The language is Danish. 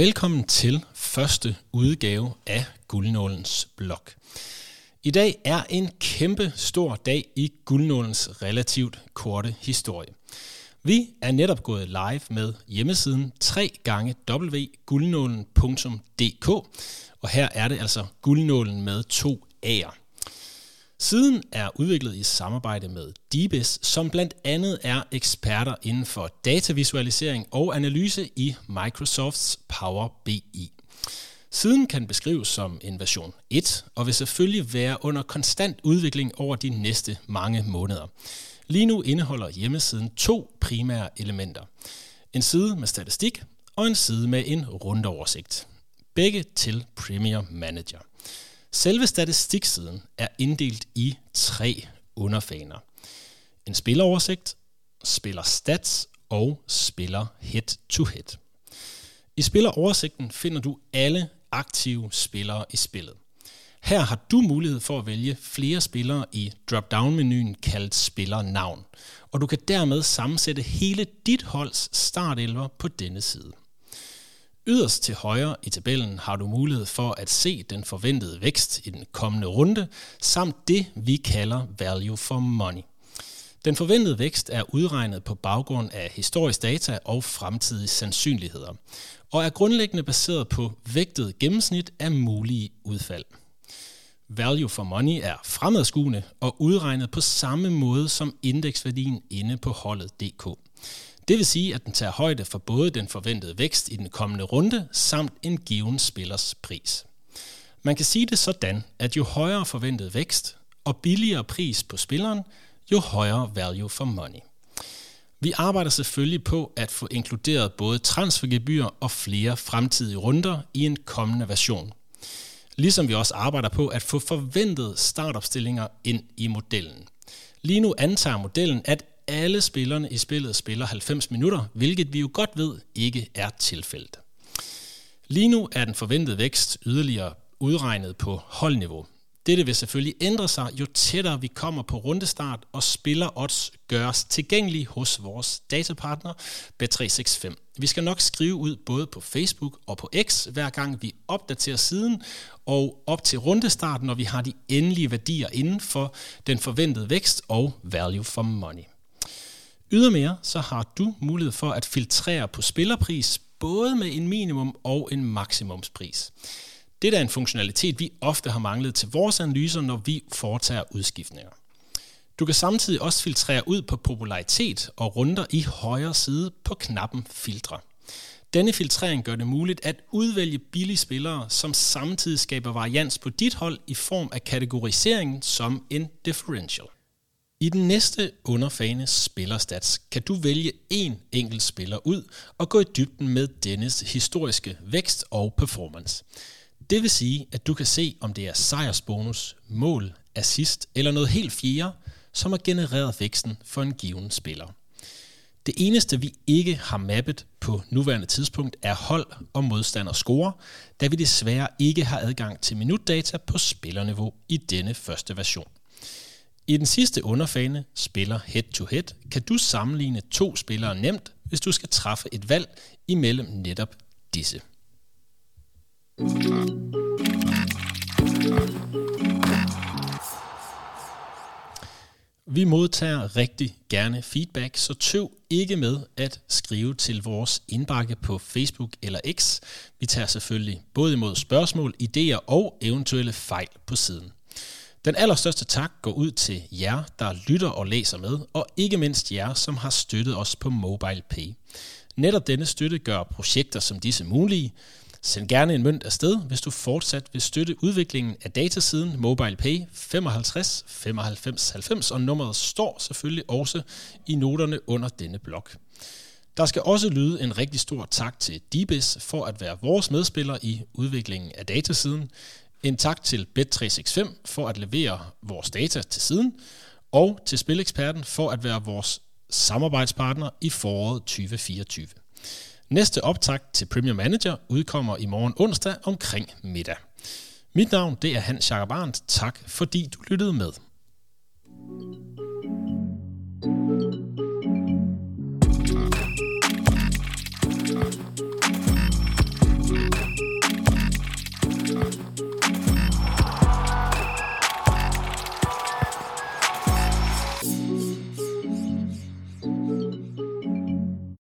Velkommen til første udgave af Guldnålens blog. I dag er en kæmpe stor dag i Guldnålens relativt korte historie. Vi er netop gået live med hjemmesiden 3 gange wguldnålen.dk, og her er det altså guldnålen med to A'er. Siden er udviklet i samarbejde med Dibes, som blandt andet er eksperter inden for datavisualisering og analyse i Microsofts Power BI. Siden kan beskrives som en version 1, og vil selvfølgelig være under konstant udvikling over de næste mange måneder. Lige nu indeholder hjemmesiden to primære elementer. En side med statistik og en side med en rundoversigt. Begge til Premier Manager. Selve statistiksiden er inddelt i tre underfaner. En spilleroversigt, spiller stats og spiller head-to-head. I spilleroversigten finder du alle aktive spillere i spillet. Her har du mulighed for at vælge flere spillere i drop-down-menuen kaldt spillernavn, og du kan dermed sammensætte hele dit holds startelver på denne side. Yderst til højre i tabellen har du mulighed for at se den forventede vækst i den kommende runde, samt det, vi kalder value for money. Den forventede vækst er udregnet på baggrund af historisk data og fremtidige sandsynligheder, og er grundlæggende baseret på vægtet gennemsnit af mulige udfald. Value for money er fremadskuende og udregnet på samme måde som indeksværdien inde på holdet.dk. Det vil sige, at den tager højde for både den forventede vækst i den kommende runde, samt en given spillers pris. Man kan sige det sådan, at jo højere forventet vækst og billigere pris på spilleren, jo højere value for money. Vi arbejder selvfølgelig på at få inkluderet både transfergebyr og flere fremtidige runder i en kommende version. Ligesom vi også arbejder på at få forventede startopstillinger ind i modellen. Lige nu antager modellen, at alle spillerne i spillet spiller 90 minutter, hvilket vi jo godt ved ikke er tilfældet. Lige nu er den forventede vækst yderligere udregnet på holdniveau. Dette vil selvfølgelig ændre sig, jo tættere vi kommer på rundestart, og spiller odds gøres tilgængelige hos vores datapartner Bet365. Vi skal nok skrive ud både på Facebook og på X, hver gang vi opdaterer siden, og op til rundestart, når vi har de endelige værdier inden for den forventede vækst og value for money. Ydermere så har du mulighed for at filtrere på spillerpris, både med en minimum og en maksimumspris. Det er en funktionalitet, vi ofte har manglet til vores analyser, når vi foretager udskiftninger. Du kan samtidig også filtrere ud på popularitet og runder i højre side på knappen filtre. Denne filtrering gør det muligt at udvælge billige spillere, som samtidig skaber varians på dit hold i form af kategoriseringen som en differential. I den næste underfane spillerstats kan du vælge en enkelt spiller ud og gå i dybden med dennes historiske vækst og performance. Det vil sige, at du kan se, om det er sejrsbonus, mål, assist eller noget helt fjerde, som har genereret væksten for en given spiller. Det eneste, vi ikke har mappet på nuværende tidspunkt, er hold og modstander score, da vi desværre ikke har adgang til minutdata på spillerniveau i denne første version. I den sidste underfane, spiller head-to-head, kan du sammenligne to spillere nemt, hvis du skal træffe et valg imellem netop disse. Vi modtager rigtig gerne feedback, så tøv ikke med at skrive til vores indbakke på Facebook eller X. Vi tager selvfølgelig både imod spørgsmål, idéer og eventuelle fejl på siden. Den allerstørste tak går ud til jer, der lytter og læser med, og ikke mindst jer, som har støttet os på MobilePay. Netop denne støtte gør projekter som disse mulige. Send gerne en mønt afsted, hvis du fortsat vil støtte udviklingen af datasiden MobilePay 55 95 90, og nummeret står selvfølgelig også i noterne under denne blog. Der skal også lyde en rigtig stor tak til Dibis for at være vores medspiller i udviklingen af datasiden. En tak til Bet365 for at levere vores data til siden, og til Spileksperten for at være vores samarbejdspartner i foråret 2024. Næste optakt til Premier Manager udkommer i morgen onsdag omkring middag. Mit navn det er Hans Jakob Arndt. Tak fordi du lyttede med.